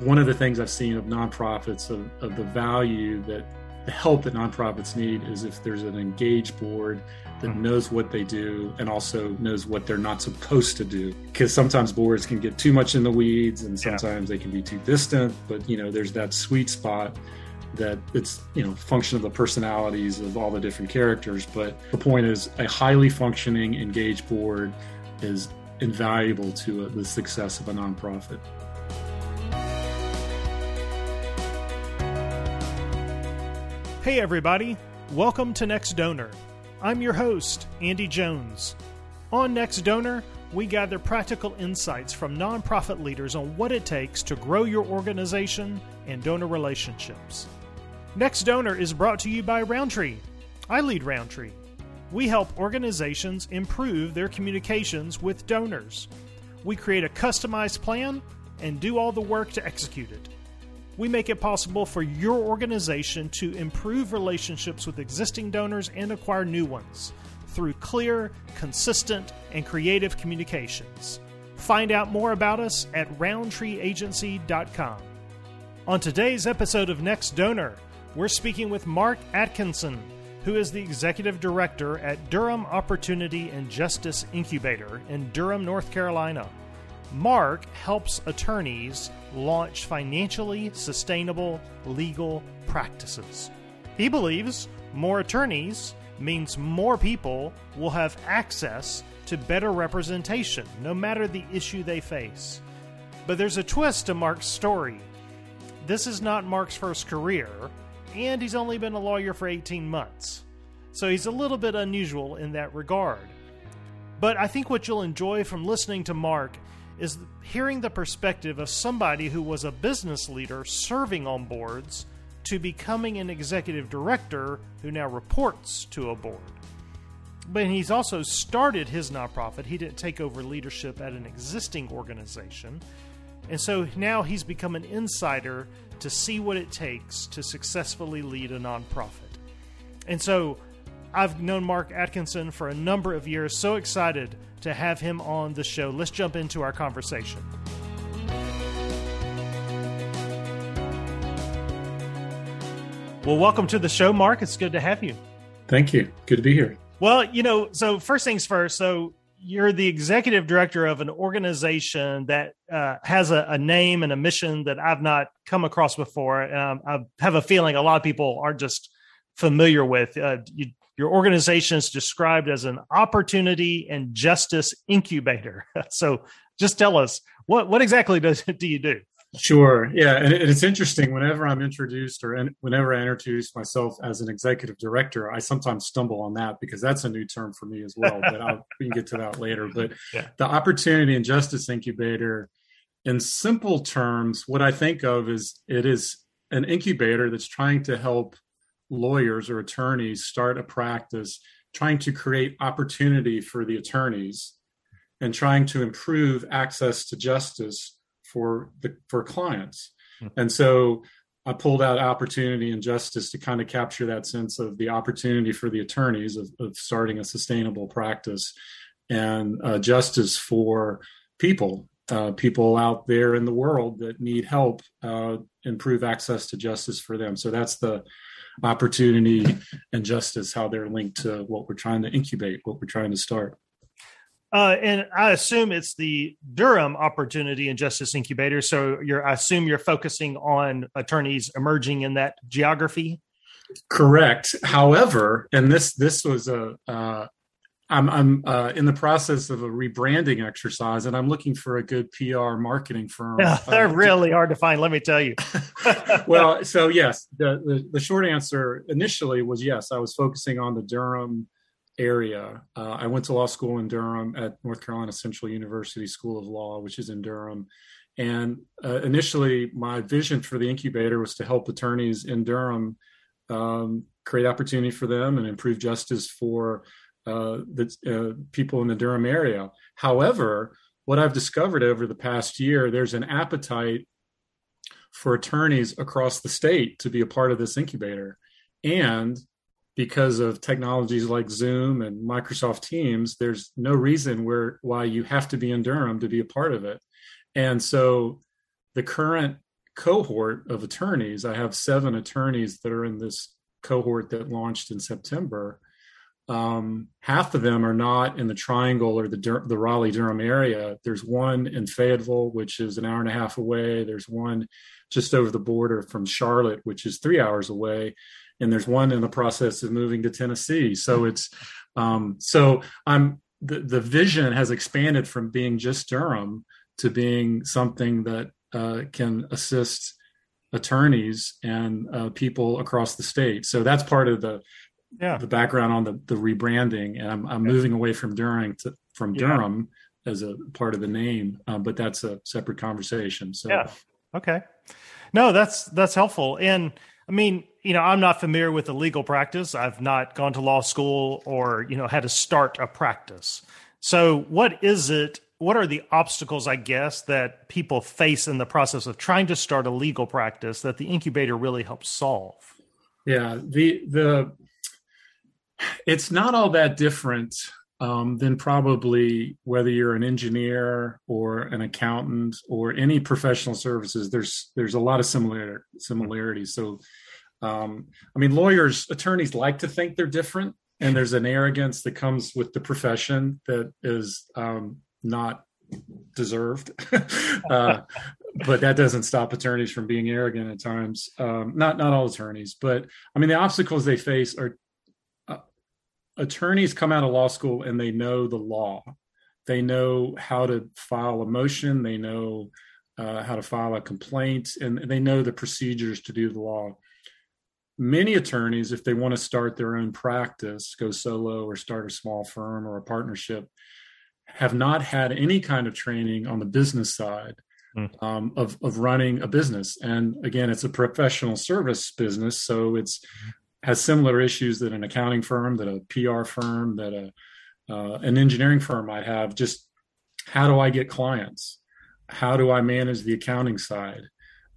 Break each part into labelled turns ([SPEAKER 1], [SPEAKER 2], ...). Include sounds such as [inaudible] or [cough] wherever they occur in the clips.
[SPEAKER 1] one of the things I've seen of nonprofits of, of the value that the help that nonprofits need is if there's an engaged board that mm-hmm. knows what they do and also knows what they're not supposed to do because sometimes boards can get too much in the weeds and sometimes yeah. they can be too distant but you know there's that sweet spot that it's you know function of the personalities of all the different characters but the point is a highly functioning engaged board is invaluable to the success of a nonprofit
[SPEAKER 2] Hey, everybody. Welcome to Next Donor. I'm your host, Andy Jones. On Next Donor, we gather practical insights from nonprofit leaders on what it takes to grow your organization and donor relationships. Next Donor is brought to you by Roundtree. I lead Roundtree. We help organizations improve their communications with donors. We create a customized plan and do all the work to execute it we make it possible for your organization to improve relationships with existing donors and acquire new ones through clear, consistent, and creative communications. Find out more about us at roundtreeagency.com. On today's episode of Next Donor, we're speaking with Mark Atkinson, who is the executive director at Durham Opportunity and Justice Incubator in Durham, North Carolina. Mark helps attorneys launch financially sustainable legal practices. He believes more attorneys means more people will have access to better representation, no matter the issue they face. But there's a twist to Mark's story. This is not Mark's first career, and he's only been a lawyer for 18 months. So he's a little bit unusual in that regard. But I think what you'll enjoy from listening to Mark is hearing the perspective of somebody who was a business leader serving on boards to becoming an executive director who now reports to a board. But he's also started his nonprofit. He didn't take over leadership at an existing organization. And so now he's become an insider to see what it takes to successfully lead a nonprofit. And so I've known Mark Atkinson for a number of years. So excited to have him on the show. Let's jump into our conversation. Well, welcome to the show, Mark. It's good to have you.
[SPEAKER 1] Thank you. Good to be here.
[SPEAKER 2] Well, you know, so first things first. So you're the executive director of an organization that uh, has a, a, name and a mission that I've not come across before. Um, I have a feeling a lot of people aren't just familiar with. Uh, you your organization is described as an opportunity and justice incubator. [laughs] so just tell us what, what exactly does, [laughs] do you do?
[SPEAKER 1] Sure. Yeah. And it's interesting whenever I'm introduced or whenever I introduce myself as an executive director, I sometimes stumble on that because that's a new term for me as well. But I'll, we can get to that later. But [laughs] yeah. the opportunity and justice incubator, in simple terms, what I think of is it is an incubator that's trying to help lawyers or attorneys start a practice trying to create opportunity for the attorneys and trying to improve access to justice for the for clients mm-hmm. and so i pulled out opportunity and justice to kind of capture that sense of the opportunity for the attorneys of, of starting a sustainable practice and uh, justice for people uh, people out there in the world that need help uh, improve access to justice for them so that's the opportunity and justice, how they're linked to what we're trying to incubate, what we're trying to start.
[SPEAKER 2] Uh, and I assume it's the Durham Opportunity and Justice Incubator. So you're, I assume you're focusing on attorneys emerging in that geography.
[SPEAKER 1] Correct. However, and this this was a uh, I'm I'm uh, in the process of a rebranding exercise, and I'm looking for a good PR marketing firm.
[SPEAKER 2] Yeah, they're uh, really hard to find. Let me tell you. [laughs]
[SPEAKER 1] well, so yes, the, the, the short answer initially was yes. I was focusing on the Durham area. Uh, I went to law school in Durham at North Carolina Central University School of Law, which is in Durham. And uh, initially, my vision for the incubator was to help attorneys in Durham um, create opportunity for them and improve justice for uh, the uh, people in the Durham area. However, what I've discovered over the past year, there's an appetite for attorneys across the state to be a part of this incubator. And because of technologies like Zoom and Microsoft Teams, there's no reason where why you have to be in Durham to be a part of it. And so the current cohort of attorneys. I have seven attorneys that are in this cohort that launched in September. Um, half of them are not in the Triangle or the Dur- the Raleigh Durham area. There's one in Fayetteville, which is an hour and a half away. There's one just over the border from Charlotte, which is three hours away, and there's one in the process of moving to Tennessee. So it's um, so I'm the the vision has expanded from being just Durham to being something that uh, can assist attorneys and uh, people across the state. So that's part of the yeah. the background on the the rebranding, and I'm, I'm moving away from Durham to from Durham yeah. as a part of the name, uh, but that's a separate conversation. So
[SPEAKER 2] yeah, okay, no, that's that's helpful, and I mean, you know, I'm not familiar with the legal practice. I've not gone to law school or you know had to start a practice. So, what is it what are the obstacles, I guess, that people face in the process of trying to start a legal practice that the incubator really helps solve?
[SPEAKER 1] Yeah, the the it's not all that different um, than probably whether you're an engineer or an accountant or any professional services. There's there's a lot of similar similarities. So, um, I mean, lawyers, attorneys like to think they're different, and there's an arrogance that comes with the profession that is um, not deserved. [laughs] uh, but that doesn't stop attorneys from being arrogant at times. Um, not not all attorneys, but I mean the obstacles they face are attorneys come out of law school and they know the law. They know how to file a motion. They know uh, how to file a complaint, and they know the procedures to do the law. Many attorneys, if they want to start their own practice, go solo or start a small firm or a partnership, have not had any kind of training on the business side mm. um, of of running a business. And again, it's a professional service business, so it's has similar issues that an accounting firm, that a PR firm, that a uh, an engineering firm might have. Just how do I get clients? How do I manage the accounting side?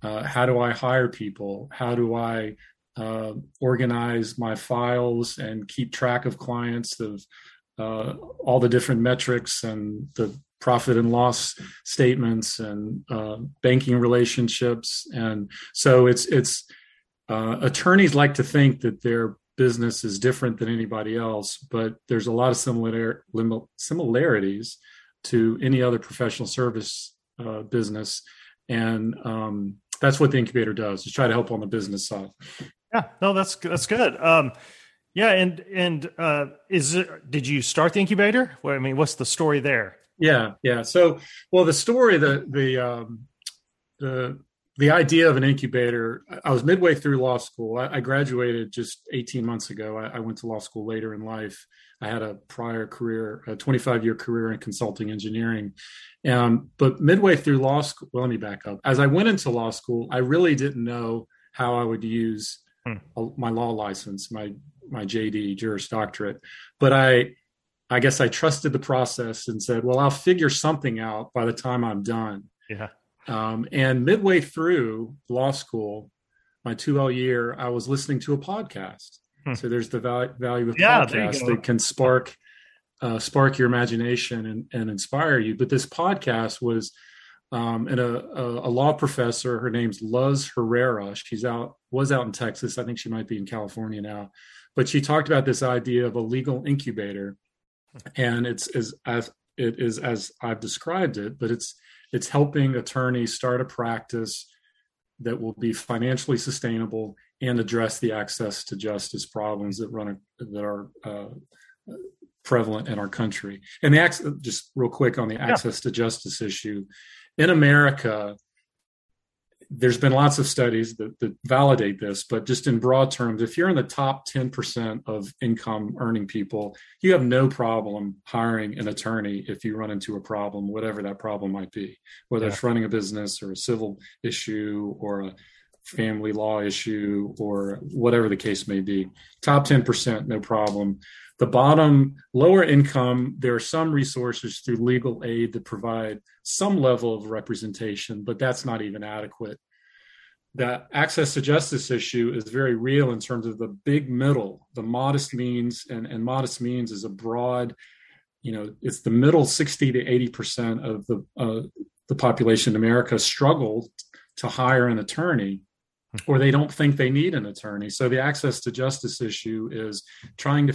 [SPEAKER 1] Uh, how do I hire people? How do I uh, organize my files and keep track of clients of uh, all the different metrics and the profit and loss statements and uh, banking relationships and so it's it's uh, attorneys like to think that their business is different than anybody else but there's a lot of similar similarities to any other professional service uh, business and um, that's what the incubator does is try to help on the business side
[SPEAKER 2] yeah no that's that's good um, yeah, and and uh, is it? Did you start the incubator? Well, I mean, what's the story there?
[SPEAKER 1] Yeah, yeah. So, well, the story, the the um, the the idea of an incubator. I was midway through law school. I, I graduated just 18 months ago. I, I, went to law school later in life. I had a prior career, a 25 year career in consulting engineering. Um, but midway through law school, well, let me back up. As I went into law school, I really didn't know how I would use hmm. my law license, my my JD Juris Doctorate, but I I guess I trusted the process and said, well, I'll figure something out by the time I'm done.
[SPEAKER 2] Yeah.
[SPEAKER 1] Um, and midway through law school, my 2L year, I was listening to a podcast. Hmm. So there's the value, value of yeah, podcast that can spark uh, spark your imagination and, and inspire you. But this podcast was um, and a, a, a, law professor. Her name's Luz Herrera. She's out was out in Texas. I think she might be in California now but she talked about this idea of a legal incubator and it's as as it is as I've described it, but it's it's helping attorneys start a practice that will be financially sustainable and address the access to justice problems that run that are uh, prevalent in our country. And the access, just real quick on the access yeah. to justice issue in America, there's been lots of studies that, that, validate this, but just in broad terms, if you're in the top 10% of income earning people, you have no problem hiring an attorney if you run into a problem, whatever that problem might be, whether yeah. it's running a business or a civil issue or a family law issue or whatever the case may be. Top 10%, no problem. The bottom, lower income, there are some resources through legal aid that provide some level of representation, but that's not even adequate. That access to justice issue is very real in terms of the big middle, the modest means, and, and modest means is a broad, you know, it's the middle 60 to 80% of the, uh, the population in America struggled to hire an attorney or they don't think they need an attorney. So the access to justice issue is trying to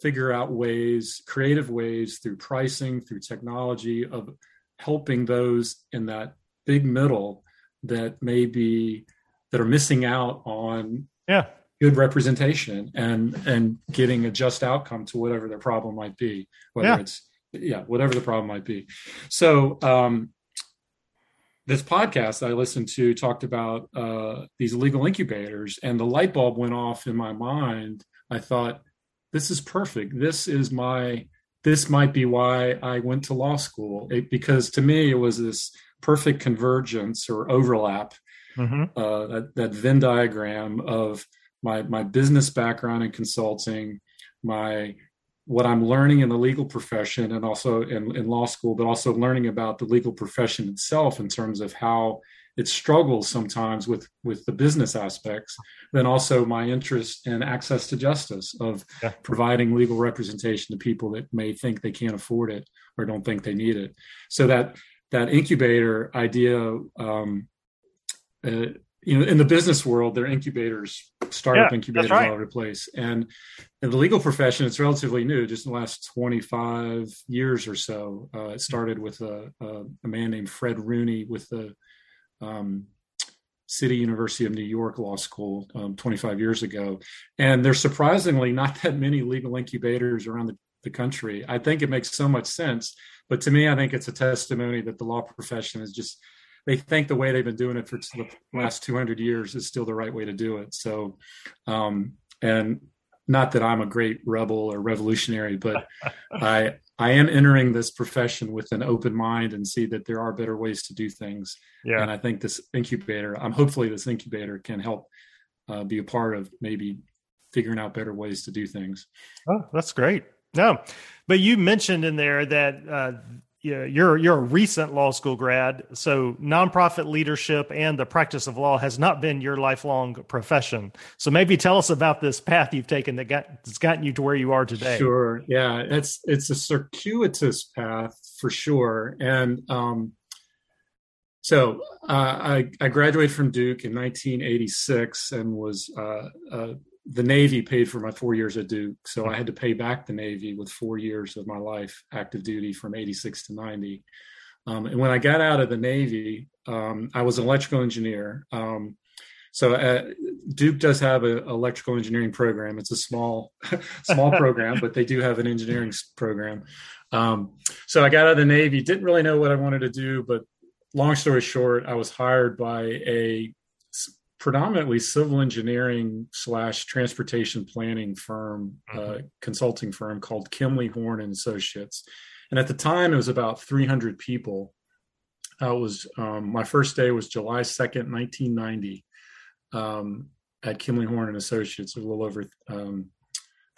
[SPEAKER 1] figure out ways, creative ways through pricing, through technology of helping those in that big middle that may be that are missing out on
[SPEAKER 2] yeah
[SPEAKER 1] good representation and and getting a just outcome to whatever their problem might be whether yeah. it's yeah whatever the problem might be so um this podcast I listened to talked about uh, these legal incubators, and the light bulb went off in my mind. I thought, this is perfect. This is my. This might be why I went to law school it, because to me it was this perfect convergence or overlap, mm-hmm. uh, that, that Venn diagram of my my business background in consulting, my what I'm learning in the legal profession and also in, in law school, but also learning about the legal profession itself in terms of how it struggles sometimes with with the business aspects then also my interest in access to justice of yeah. providing legal representation to people that may think they can't afford it or don't think they need it so that that incubator idea um, uh, you know, in the business world, they're incubators, startup yeah, incubators right. all over the place. And in the legal profession, it's relatively new, just in the last 25 years or so. Uh, it started with a, a, a, man named Fred Rooney with the um, City University of New York Law School um, 25 years ago. And there's surprisingly not that many legal incubators around the, the country. I think it makes so much sense. But to me, I think it's a testimony that the law profession is just – they think the way they've been doing it for the last 200 years is still the right way to do it. So, um, and not that I'm a great rebel or revolutionary, but [laughs] I I am entering this profession with an open mind and see that there are better ways to do things. Yeah. And I think this incubator, I'm hopefully this incubator can help uh, be a part of maybe figuring out better ways to do things.
[SPEAKER 2] Oh, that's great. No, but you mentioned in there that uh, you're you're a recent law school grad, so nonprofit leadership and the practice of law has not been your lifelong profession. So maybe tell us about this path you've taken that got that's gotten you to where you are today.
[SPEAKER 1] Sure, yeah, it's it's a circuitous path for sure, and um, so uh, I I graduated from Duke in 1986 and was uh, uh, the Navy paid for my four years at Duke, so I had to pay back the Navy with four years of my life active duty from '86 to '90. Um, and when I got out of the Navy, um, I was an electrical engineer. Um, so uh, Duke does have an electrical engineering program. It's a small, [laughs] small program, but they do have an engineering program. Um, so I got out of the Navy, didn't really know what I wanted to do, but long story short, I was hired by a predominantly civil engineering slash transportation planning firm, uh, mm-hmm. uh, consulting firm called Kimley Horn and Associates. And at the time, it was about 300 people. Uh, it was um, my first day was July 2nd, 1990, um, at Kimley Horn and Associates. A little over um,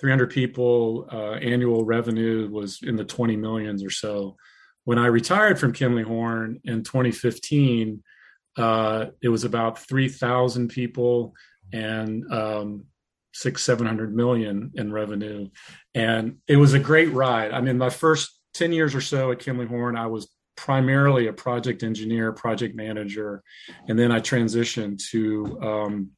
[SPEAKER 1] 300 people. Uh, annual revenue was in the 20 millions or so. When I retired from Kimley Horn in 2015, uh, it was about 3,000 people and um, six, 700 million in revenue. And it was a great ride. I mean, my first 10 years or so at Kimley Horn, I was primarily a project engineer, project manager. And then I transitioned to um,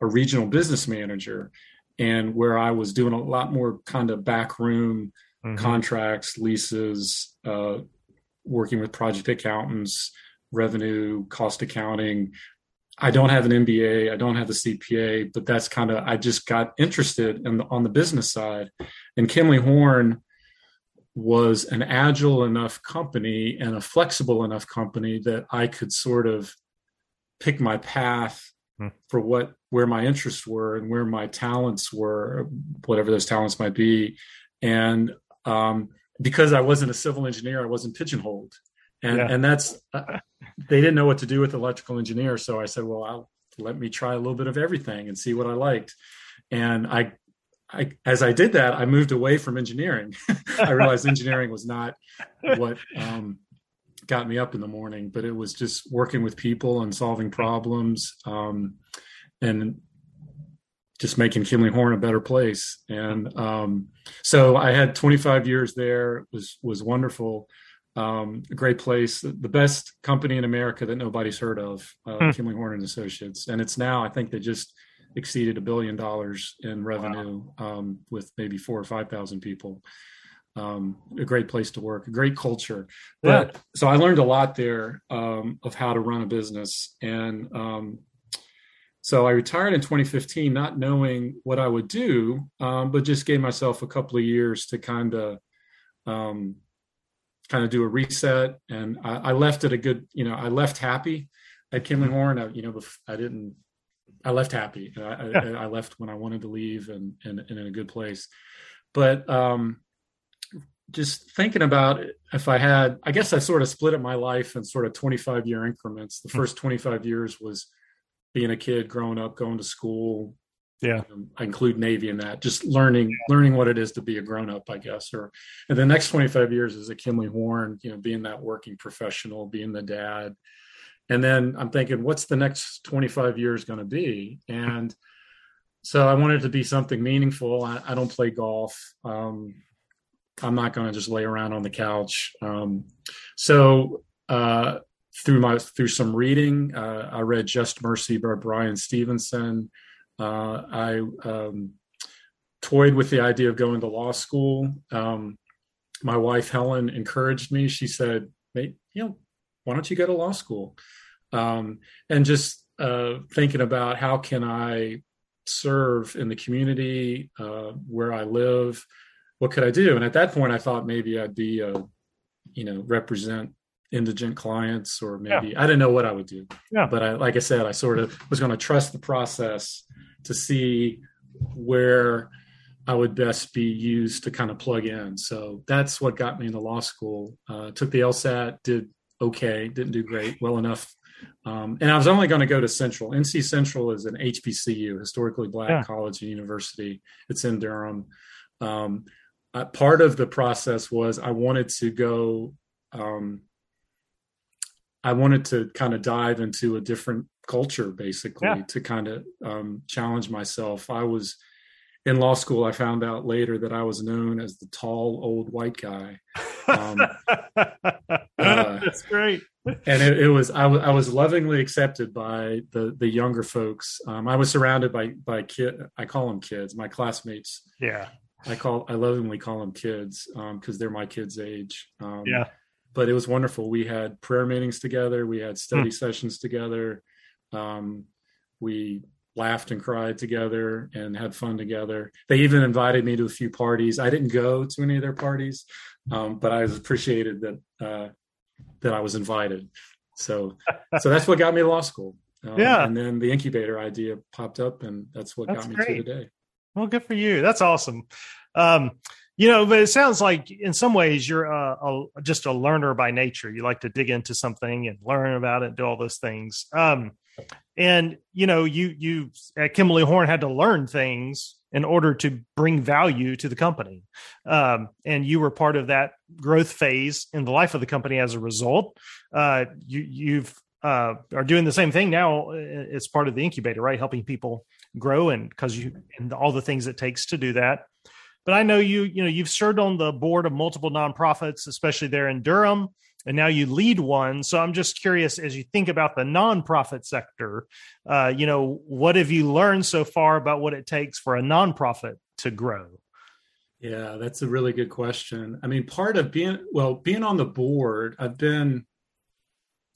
[SPEAKER 1] a regional business manager and where I was doing a lot more kind of backroom mm-hmm. contracts, leases, uh, working with project accountants, revenue, cost accounting. I don't have an MBA, I don't have a CPA, but that's kind of I just got interested in the, on the business side. And Kimley Horn was an agile enough company and a flexible enough company that I could sort of pick my path hmm. for what where my interests were and where my talents were, whatever those talents might be. And um, because I wasn't a civil engineer, I wasn't pigeonholed and yeah. and that's uh, they didn't know what to do with electrical engineer so i said well I'll, let me try a little bit of everything and see what i liked and i I, as I did that, I moved away from engineering. [laughs] I realized engineering was not what um, got me up in the morning, but it was just working with people and solving problems, um, and just making Kimley Horn a better place. And um, so I had 25 years there. It was was wonderful. Um, a great place, the best company in America that nobody's heard of, uh, hmm. Kimley Horn and Associates, and it's now I think they just exceeded a billion dollars in revenue wow. um, with maybe four or five thousand people. Um, a great place to work, a great culture. But yeah. so I learned a lot there um, of how to run a business, and um, so I retired in 2015, not knowing what I would do, um, but just gave myself a couple of years to kind of um, kind of do a reset. And I, I, left at a good, you know, I left happy at Kimley mm-hmm. Horn. I, you know, I didn't, I left happy. I, I, I left when I wanted to leave and, and, and in a good place. But um, just thinking about it, if I had, I guess I sort of split up my life in sort of 25 year increments. The hmm. first 25 years was being a kid, growing up, going to school,
[SPEAKER 2] yeah.
[SPEAKER 1] Um, i include navy in that. Just learning learning what it is to be a grown-up i guess or and the next 25 years is a kimley horn you know being that working professional being the dad. And then i'm thinking what's the next 25 years going to be? And so i wanted to be something meaningful. I, I don't play golf. Um, i'm not going to just lay around on the couch. Um, so uh, through my through some reading uh, i read just mercy by bryan stevenson uh, I um, toyed with the idea of going to law school. Um, my wife Helen encouraged me. She said, "Hey, you know, why don't you go to law school?" Um, and just uh, thinking about how can I serve in the community uh, where I live. What could I do? And at that point, I thought maybe I'd be a, you know, represent indigent clients, or maybe yeah. I didn't know what I would do.
[SPEAKER 2] Yeah.
[SPEAKER 1] But I, like I said, I sort of was going to trust the process to see where I would best be used to kind of plug in. So that's what got me into law school. Uh, took the LSAT, did okay, didn't do great, well enough. Um, and I was only going to go to Central. NC Central is an HBCU, historically black yeah. college and university. It's in Durham. Um, part of the process was I wanted to go. Um, I wanted to kind of dive into a different culture basically yeah. to kind of um, challenge myself. I was in law school. I found out later that I was known as the tall old white guy. Um, [laughs]
[SPEAKER 2] uh, That's great.
[SPEAKER 1] and it, it was I, w- I was lovingly accepted by the the younger folks. Um, I was surrounded by by kid. I call them kids. My classmates.
[SPEAKER 2] Yeah.
[SPEAKER 1] I call I lovingly call them kids because um, they're my kids' age. Um,
[SPEAKER 2] yeah.
[SPEAKER 1] But it was wonderful. We had prayer meetings together. We had study hmm. sessions together. Um, we laughed and cried together and had fun together. They even invited me to a few parties. I didn't go to any of their parties, um, but I was appreciated that uh, that I was invited. So, so that's what got me to law school. Um,
[SPEAKER 2] yeah,
[SPEAKER 1] and then the incubator idea popped up, and that's what that's got me great. to today.
[SPEAKER 2] Well, good for you. That's awesome. Um, you know, but it sounds like in some ways you're a, a, just a learner by nature. You like to dig into something and learn about it, do all those things. Um, and you know you you at kimley horn had to learn things in order to bring value to the company um, and you were part of that growth phase in the life of the company as a result uh, you you've uh, are doing the same thing now as part of the incubator right helping people grow and because you and all the things it takes to do that but i know you you know you've served on the board of multiple nonprofits especially there in durham and now you lead one. So I'm just curious, as you think about the nonprofit sector, uh, you know, what have you learned so far about what it takes for a nonprofit to grow?
[SPEAKER 1] Yeah, that's a really good question. I mean, part of being well, being on the board, I've been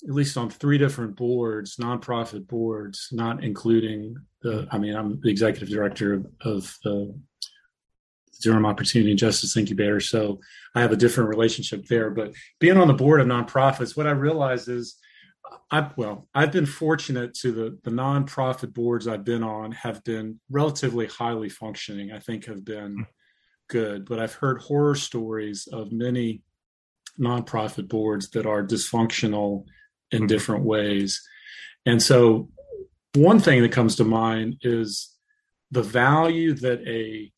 [SPEAKER 1] at least on three different boards, nonprofit boards, not including the. I mean, I'm the executive director of, of the Durham Opportunity and Justice Incubator. So I have a different relationship there. But being on the board of nonprofits, what I realized is, I well, I've been fortunate to the the nonprofit boards I've been on have been relatively highly functioning. I think have been good, but I've heard horror stories of many nonprofit boards that are dysfunctional in mm-hmm. different ways. And so, one thing that comes to mind is the value that a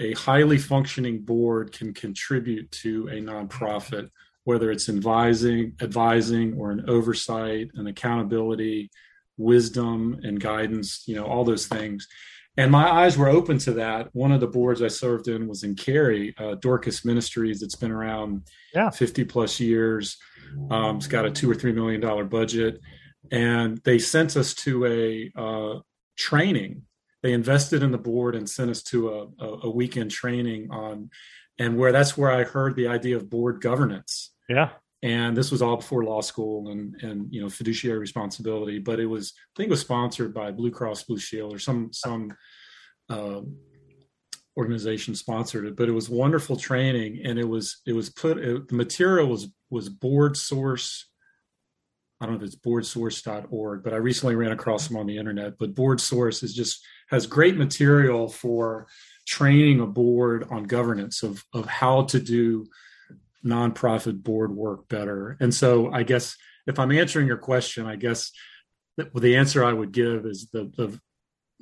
[SPEAKER 1] a highly functioning board can contribute to a nonprofit, whether it's advising, advising or an oversight, and accountability, wisdom and guidance, you know, all those things. and my eyes were open to that. One of the boards I served in was in Cary, uh, Dorcas Ministries. It's been around yeah. 50 plus years. Um, it's got a two or three million dollar budget, and they sent us to a uh, training. They invested in the board and sent us to a, a, a weekend training on, and where that's where I heard the idea of board governance.
[SPEAKER 2] Yeah,
[SPEAKER 1] and this was all before law school and and you know fiduciary responsibility but it was i think it was sponsored by blue cross blue shield or some some uh, organization sponsored it but it was wonderful training and it was it was put it, the material was was board source i don't know if it's boardsource.org but i recently ran across them on the internet but board source is just has great material for training a board on governance of of how to do nonprofit board work better. And so I guess if I'm answering your question, I guess the answer I would give is the, the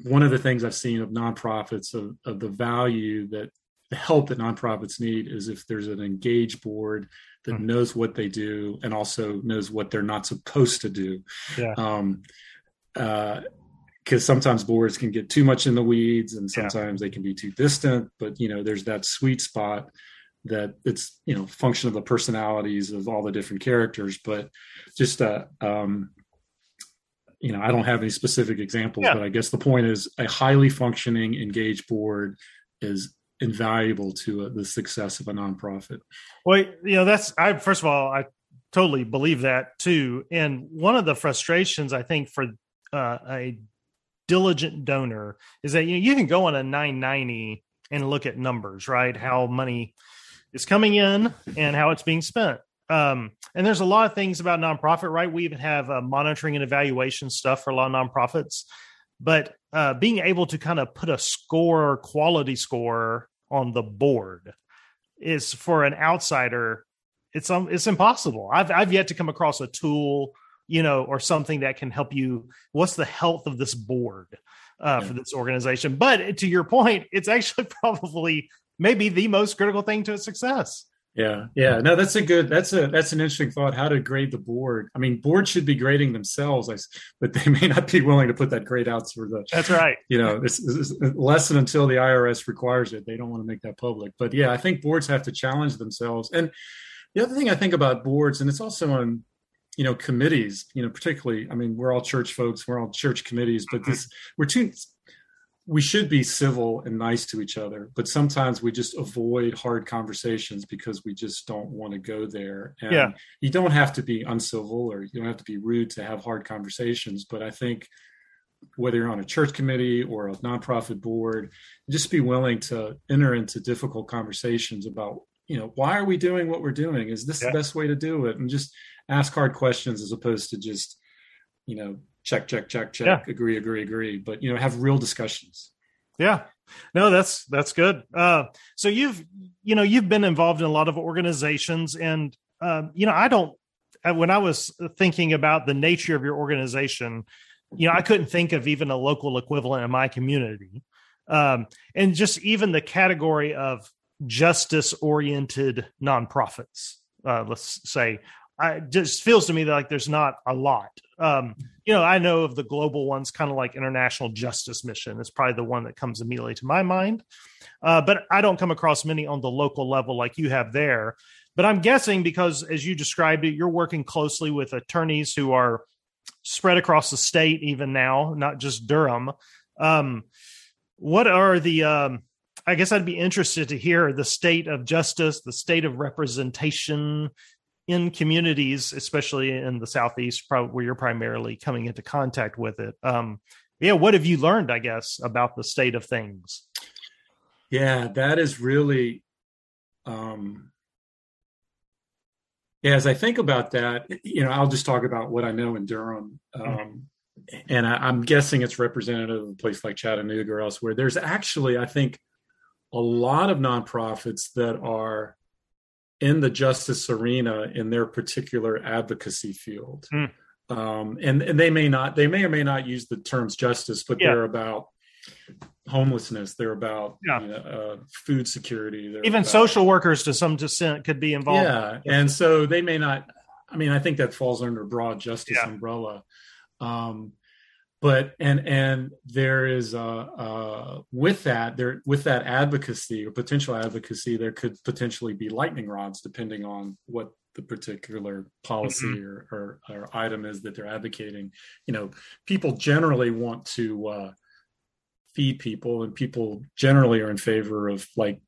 [SPEAKER 1] one of the things I've seen of nonprofits of, of the value that the help that nonprofits need is if there's an engaged board that mm-hmm. knows what they do and also knows what they're not supposed to do.
[SPEAKER 2] Yeah. Um,
[SPEAKER 1] uh, because sometimes boards can get too much in the weeds and sometimes yeah. they can be too distant but you know there's that sweet spot that it's you know function of the personalities of all the different characters but just uh um you know i don't have any specific examples yeah. but i guess the point is a highly functioning engaged board is invaluable to uh, the success of a nonprofit
[SPEAKER 2] well you know that's i first of all i totally believe that too and one of the frustrations i think for uh, a diligent donor is that you, know, you can go on a 990 and look at numbers right how money is coming in and how it's being spent. Um, and there's a lot of things about nonprofit, right? We even have uh, monitoring and evaluation stuff for a lot of nonprofits, but uh, being able to kind of put a score, quality score on the board is for an outsider. It's um, it's impossible. I've I've yet to come across a tool, you know, or something that can help you. What's the health of this board? Uh, for this organization. But to your point, [laughs] it's actually [laughs] probably maybe the most critical thing to a success.
[SPEAKER 1] Yeah, yeah. No, that's a good. That's a that's an interesting thought. How to grade the board? I mean, boards should be grading themselves, but they [laughs] may not be willing to put that grade out for the.
[SPEAKER 2] That's right.
[SPEAKER 1] You know, this is less than until the IRS requires it. They don't want to make that public. But yeah, I think boards have to challenge themselves. And the other thing I think about boards, and it's also on, you know, committees. You know, particularly. I mean, we're all church folks. We're all church committees, but this we're too we should be civil and nice to each other, but sometimes we just avoid hard conversations because we just don't want to go there. And
[SPEAKER 2] yeah.
[SPEAKER 1] you don't have to be uncivil or you don't have to be rude to have hard conversations. But I think whether you're on a church committee or a nonprofit board, just be willing to enter into difficult conversations about, you know, why are we doing what we're doing? Is this yeah. the best way to do it? And just ask hard questions as opposed to just, you know, check, check, check, check, yeah. agree, agree, agree. But you know, have real discussions.
[SPEAKER 2] Yeah. No, that's that's good. Uh, so you've you know you've been involved in a lot of organizations, and uh, you know I don't. Uh, when I was thinking about the nature of your organization, you know I couldn't think of even a local equivalent in my community, um, and just even the category of justice oriented nonprofits. Uh, let's say I just feels to me that like there's not a lot. Um, you know, I know of the global ones, kind of like International Justice Mission. It's probably the one that comes immediately to my mind. Uh, but I don't come across many on the local level like you have there. But I'm guessing because, as you described it, you're working closely with attorneys who are spread across the state, even now, not just Durham. Um, what are the um, I guess I'd be interested to hear the state of justice, the state of representation in communities, especially in the southeast, where you're primarily coming into contact with it. Um, yeah, what have you learned, I guess, about the state of things?
[SPEAKER 1] Yeah, that is really. Um, yeah, as I think about that, you know, I'll just talk about what I know in Durham. Um, and I, am guessing it's representative of a place like Chattanooga or elsewhere. There's actually, I think, a lot of nonprofits that are in the justice arena in their particular advocacy field. Mm. Um, and, and they may not, they may or may not use the terms justice, but yeah. they're about homelessness. They're about yeah. you know, uh, food security.
[SPEAKER 2] They're Even
[SPEAKER 1] about,
[SPEAKER 2] social workers to some extent could be involved.
[SPEAKER 1] Yeah. And so they may not, I mean, I think that falls under broad justice yeah. umbrella. Um, but and and there is uh, uh, with that there with that advocacy or potential advocacy there could potentially be lightning rods depending on what the particular policy mm-hmm. or, or, or, item is that they're advocating you know people generally want to uh, feed people and people generally are in favor of like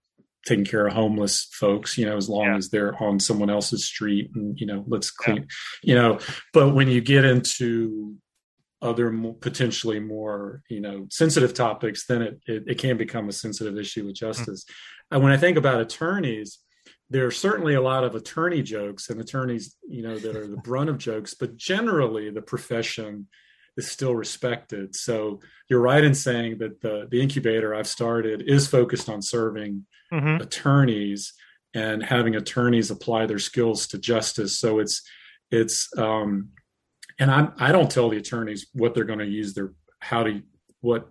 [SPEAKER 1] taking care of homeless folks you know as long yeah. as they're on someone else's street and you know let's clean yeah. you know but when you get into other more, potentially more you know sensitive topics then it, it, it can become a sensitive issue with hmm. justice mm-hmm. and when i think about attorneys there are certainly a lot of attorney jokes and attorneys you know that are the brunt of jokes but generally the profession is still respected so you're right in saying that the the incubator i've started is focused on serving mm-hmm. attorneys and having attorneys apply their skills to justice so it's it's um and I I don't tell the attorneys what they're going to use their how to what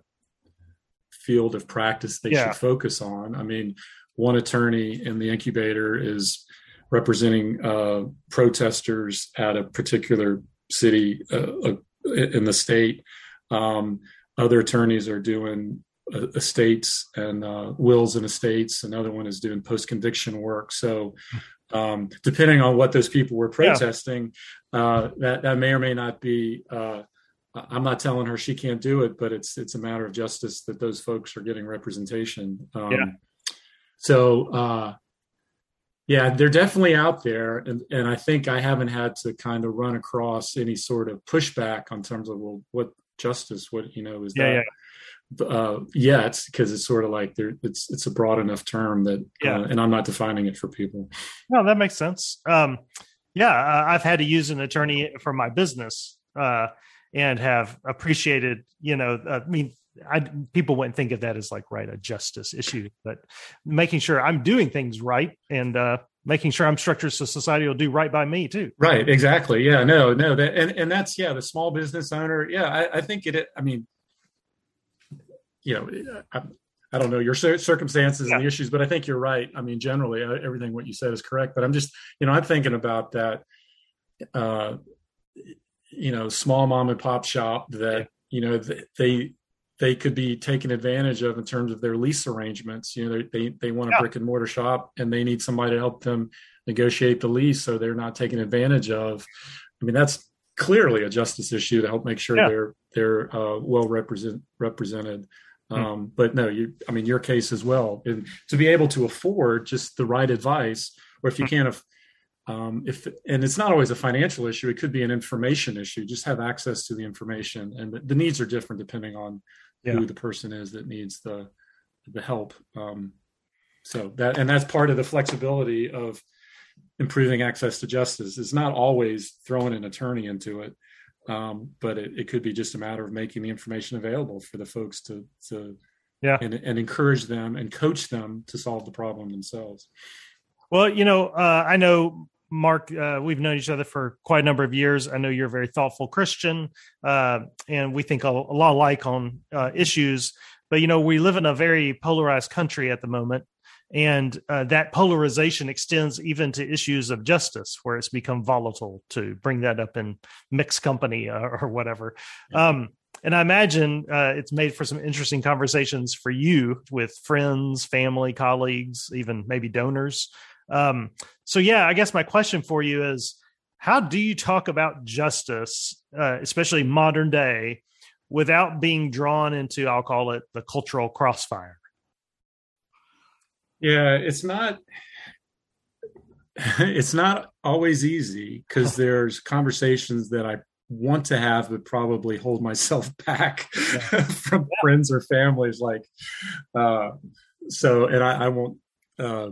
[SPEAKER 1] field of practice they yeah. should focus on. I mean, one attorney in the incubator is representing uh, protesters at a particular city uh, uh, in the state. Um, other attorneys are doing estates and uh, wills and estates. Another one is doing post conviction work. So um, depending on what those people were protesting, yeah. uh, that that may or may not be. Uh, I'm not telling her she can't do it, but it's it's a matter of justice that those folks are getting representation. Um, yeah. So uh, yeah, they're definitely out there, and and I think I haven't had to kind of run across any sort of pushback on terms of well, what justice, what you know, is yeah, that. Yeah uh, yet because it's sort of like there it's it's a broad enough term that yeah. Uh, and I'm not defining it for people.
[SPEAKER 2] No, that makes sense. Um, yeah, uh, I've had to use an attorney for my business uh, and have appreciated. You know, uh, I mean, I, people wouldn't think of that as like right a justice issue, but making sure I'm doing things right and uh, making sure I'm structured so society will do right by me too.
[SPEAKER 1] Right. Exactly. Yeah. No. No. That and and that's yeah. The small business owner. Yeah. I, I think it. I mean, you know, I, I don't know your circumstances yeah. and the issues, but I think you're right. I mean, generally, uh, everything what you said is correct. But I'm just, you know, I'm thinking about that, uh, you know, small mom and pop shop that you know they they could be taken advantage of in terms of their lease arrangements. You know, they they want a yeah. brick and mortar shop and they need somebody to help them negotiate the lease, so they're not taken advantage of. I mean, that's clearly a justice issue to help make sure yeah. they're they're uh, well represent, represented. Hmm. Um, but no, you, I mean, your case as well. And to be able to afford just the right advice, or if you hmm. can't, um, if and it's not always a financial issue, it could be an information issue. Just have access to the information, and the, the needs are different depending on yeah. who the person is that needs the the help. Um, so that and that's part of the flexibility of improving access to justice. It's not always throwing an attorney into it um, but it, it, could be just a matter of making the information available for the folks to to yeah. and, and encourage them and coach them to solve the problem themselves.
[SPEAKER 2] Well you know uh, i know mark uh, we've known each other for quite a number of years. I know you're a very thoughtful christian uh, and we think a, a lot alike on uh, issues. But you know we live in a very polarized country at the moment and uh, that polarization extends even to issues of justice where it's become volatile to bring that up in mixed company uh, [laughs] or whatever. Um, and i imagine uh, it's made for some interesting conversations for you with friends family colleagues even maybe donors. Um, so yeah i guess my question for you is how do you talk about justice uh, especially modern day without being drawn into i'll call it the cultural crossfire
[SPEAKER 1] yeah, it's not [sighs] it's not always easy because [laughs] there's conversations that I want to have but probably hold myself [laughs] back yeah. [laughs] from yeah. friends or families like uh so and I, I won't uh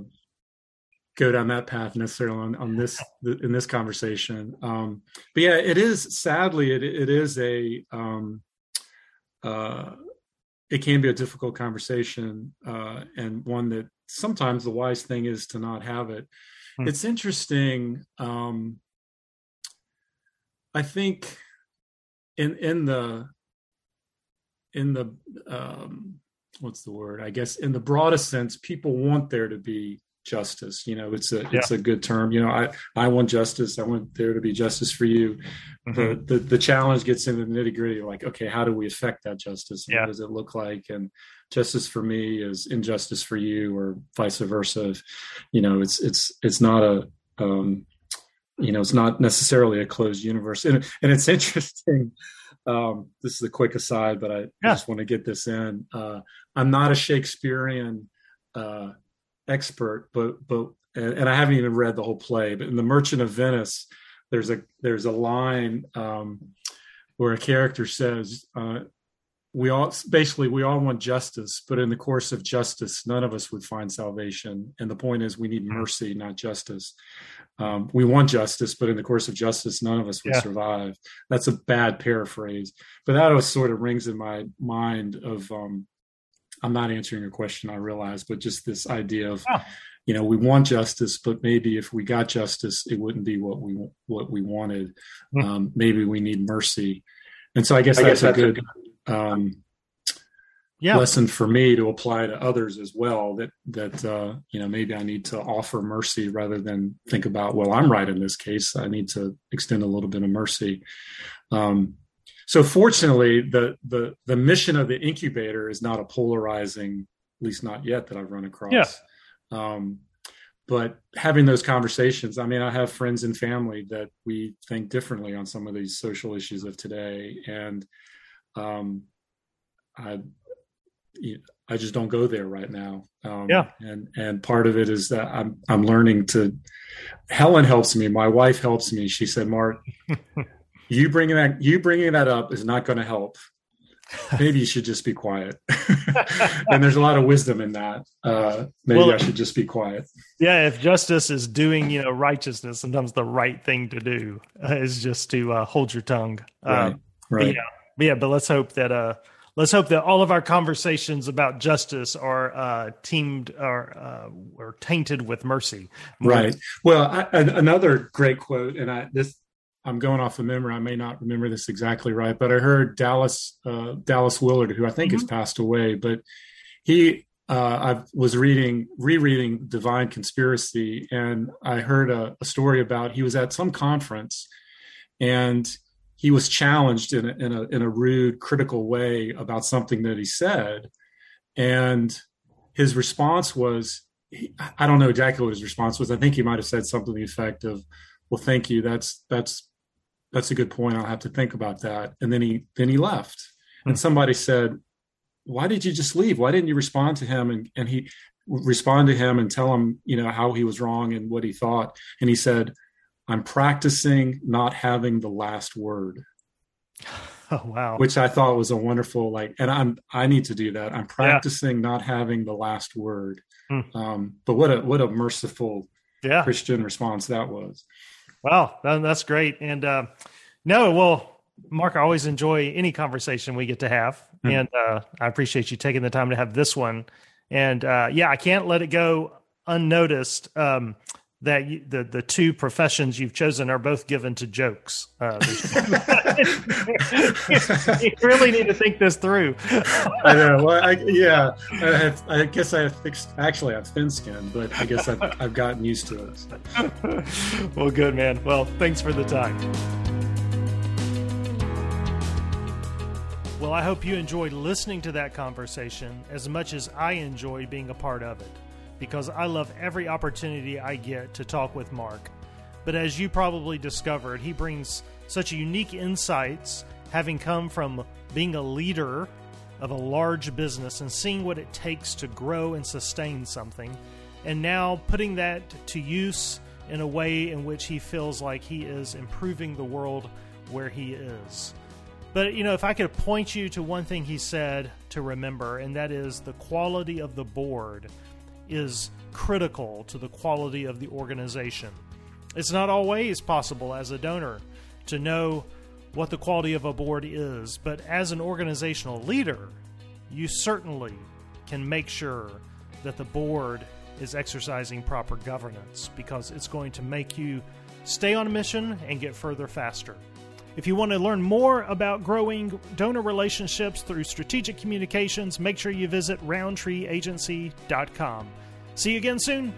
[SPEAKER 1] go down that path necessarily on, on this in this conversation um but yeah it is sadly it, it is a um uh it can be a difficult conversation uh and one that sometimes the wise thing is to not have it. Hmm. It's interesting. Um, I think in in the in the um, what's the word? I guess in the broadest sense, people want there to be justice. You know, it's a yeah. it's a good term. You know, I I want justice. I want there to be justice for you. Mm-hmm. The, the the challenge gets into the nitty gritty. Like, okay, how do we affect that justice? Yeah. What does it look like? And justice for me is injustice for you, or vice versa. You know, it's it's it's not a um, you know, it's not necessarily a closed universe. And and it's [laughs] interesting. Um, this is a quick aside, but I yeah. just want to get this in. Uh, I'm not a Shakespearean uh, expert, but but and, I haven't even read the whole play. But in The Merchant of Venice, there's a there's a line um, where a character says, uh, "We all basically we all want justice, but in the course of justice, none of us would find salvation. And the point is, we need hmm. mercy, not justice. Um, we want justice, but in the course of justice, none of us would yeah. survive." That's a bad paraphrase, but that sort of rings in my mind of. Um, I'm not answering your question, I realize, but just this idea of, oh. you know, we want justice, but maybe if we got justice, it wouldn't be what we what we wanted. Mm-hmm. Um, maybe we need mercy, and so I guess I that's, guess a, good, a good um, yeah. lesson for me to apply to others as well. That that uh, you know maybe I need to offer mercy rather than think about well I'm right in this case. I need to extend a little bit of mercy. Um, so fortunately, the the the mission of the incubator is not a polarizing, at least not yet that I've run across.
[SPEAKER 2] Yeah.
[SPEAKER 1] Um, but having those conversations, I mean, I have friends and family that we think differently on some of these social issues of today, and um, I I just don't go there right now.
[SPEAKER 2] Um, yeah.
[SPEAKER 1] And and part of it is that I'm I'm learning to. Helen helps me. My wife helps me. She said, "Mark, [laughs] you bringing that you bringing that up is not going to help [laughs] maybe you should just be quiet [laughs] and there's a lot of wisdom in that uh, maybe well, i should just be quiet
[SPEAKER 2] yeah if justice is doing you know righteousness sometimes the right thing to do uh, is just to uh, hold your tongue
[SPEAKER 1] right, um, right.
[SPEAKER 2] But yeah, but yeah but let's hope that uh let's hope that all of our conversations about justice are uh, teamed or uh, or tainted with mercy.
[SPEAKER 1] Right. Well, I, another great quote, and I this I'm going off of memory. I may not remember this exactly right, but I heard Dallas uh, Dallas Willard, who I think mm-hmm. has passed away, but he uh, I was reading rereading Divine Conspiracy, and I heard a, a, story about he was at some conference, and he was challenged in a, in a in a rude, critical way about something that he said, and his response was. He, I don't know exactly what his response was. I think he might have said something to the effect of, "Well, thank you. That's that's that's a good point. I'll have to think about that. And then he then he left. And hmm. somebody said, Why did you just leave? Why didn't you respond to him? And and he respond to him and tell him, you know, how he was wrong and what he thought. And he said, I'm practicing not having the last word. [sighs]
[SPEAKER 2] Oh wow.
[SPEAKER 1] Which I thought was a wonderful like and I'm I need to do that. I'm practicing yeah. not having the last word. Hmm. Um, but what a what a merciful yeah. Christian response that was.
[SPEAKER 2] Well, that's great. And uh, no, well, Mark, I always enjoy any conversation we get to have, mm-hmm. and uh, I appreciate you taking the time to have this one. And uh, yeah, I can't let it go unnoticed. Um, that you, the the two professions you've chosen are both given to jokes. Uh, [laughs] [laughs] you really need to think this through.
[SPEAKER 1] I know. Well, I, yeah, I, have, I guess I have fixed. Actually, I have thin skin, but I guess I've, I've gotten used to
[SPEAKER 2] it. [laughs] well, good man. Well, thanks for the time. Well, I hope you enjoyed listening to that conversation as much as I enjoyed being a part of it because I love every opportunity I get to talk with Mark. But as you probably discovered, he brings such unique insights, having come from being a leader of a large business and seeing what it takes to grow and sustain something, and now putting that to use in a way in which he feels like he is improving the world where he is. But, you know, if I could point you to one thing he said to remember, and that is the quality of the board is critical to the quality of the organization. It's not always possible as a donor to know what the quality of a board is, but as an organizational leader, you certainly can make sure that the board is exercising proper governance because it's going to make you stay on mission and get further faster. If you want to learn more about growing donor relationships through strategic communications, make sure you visit roundtreeagency.com. See you again soon.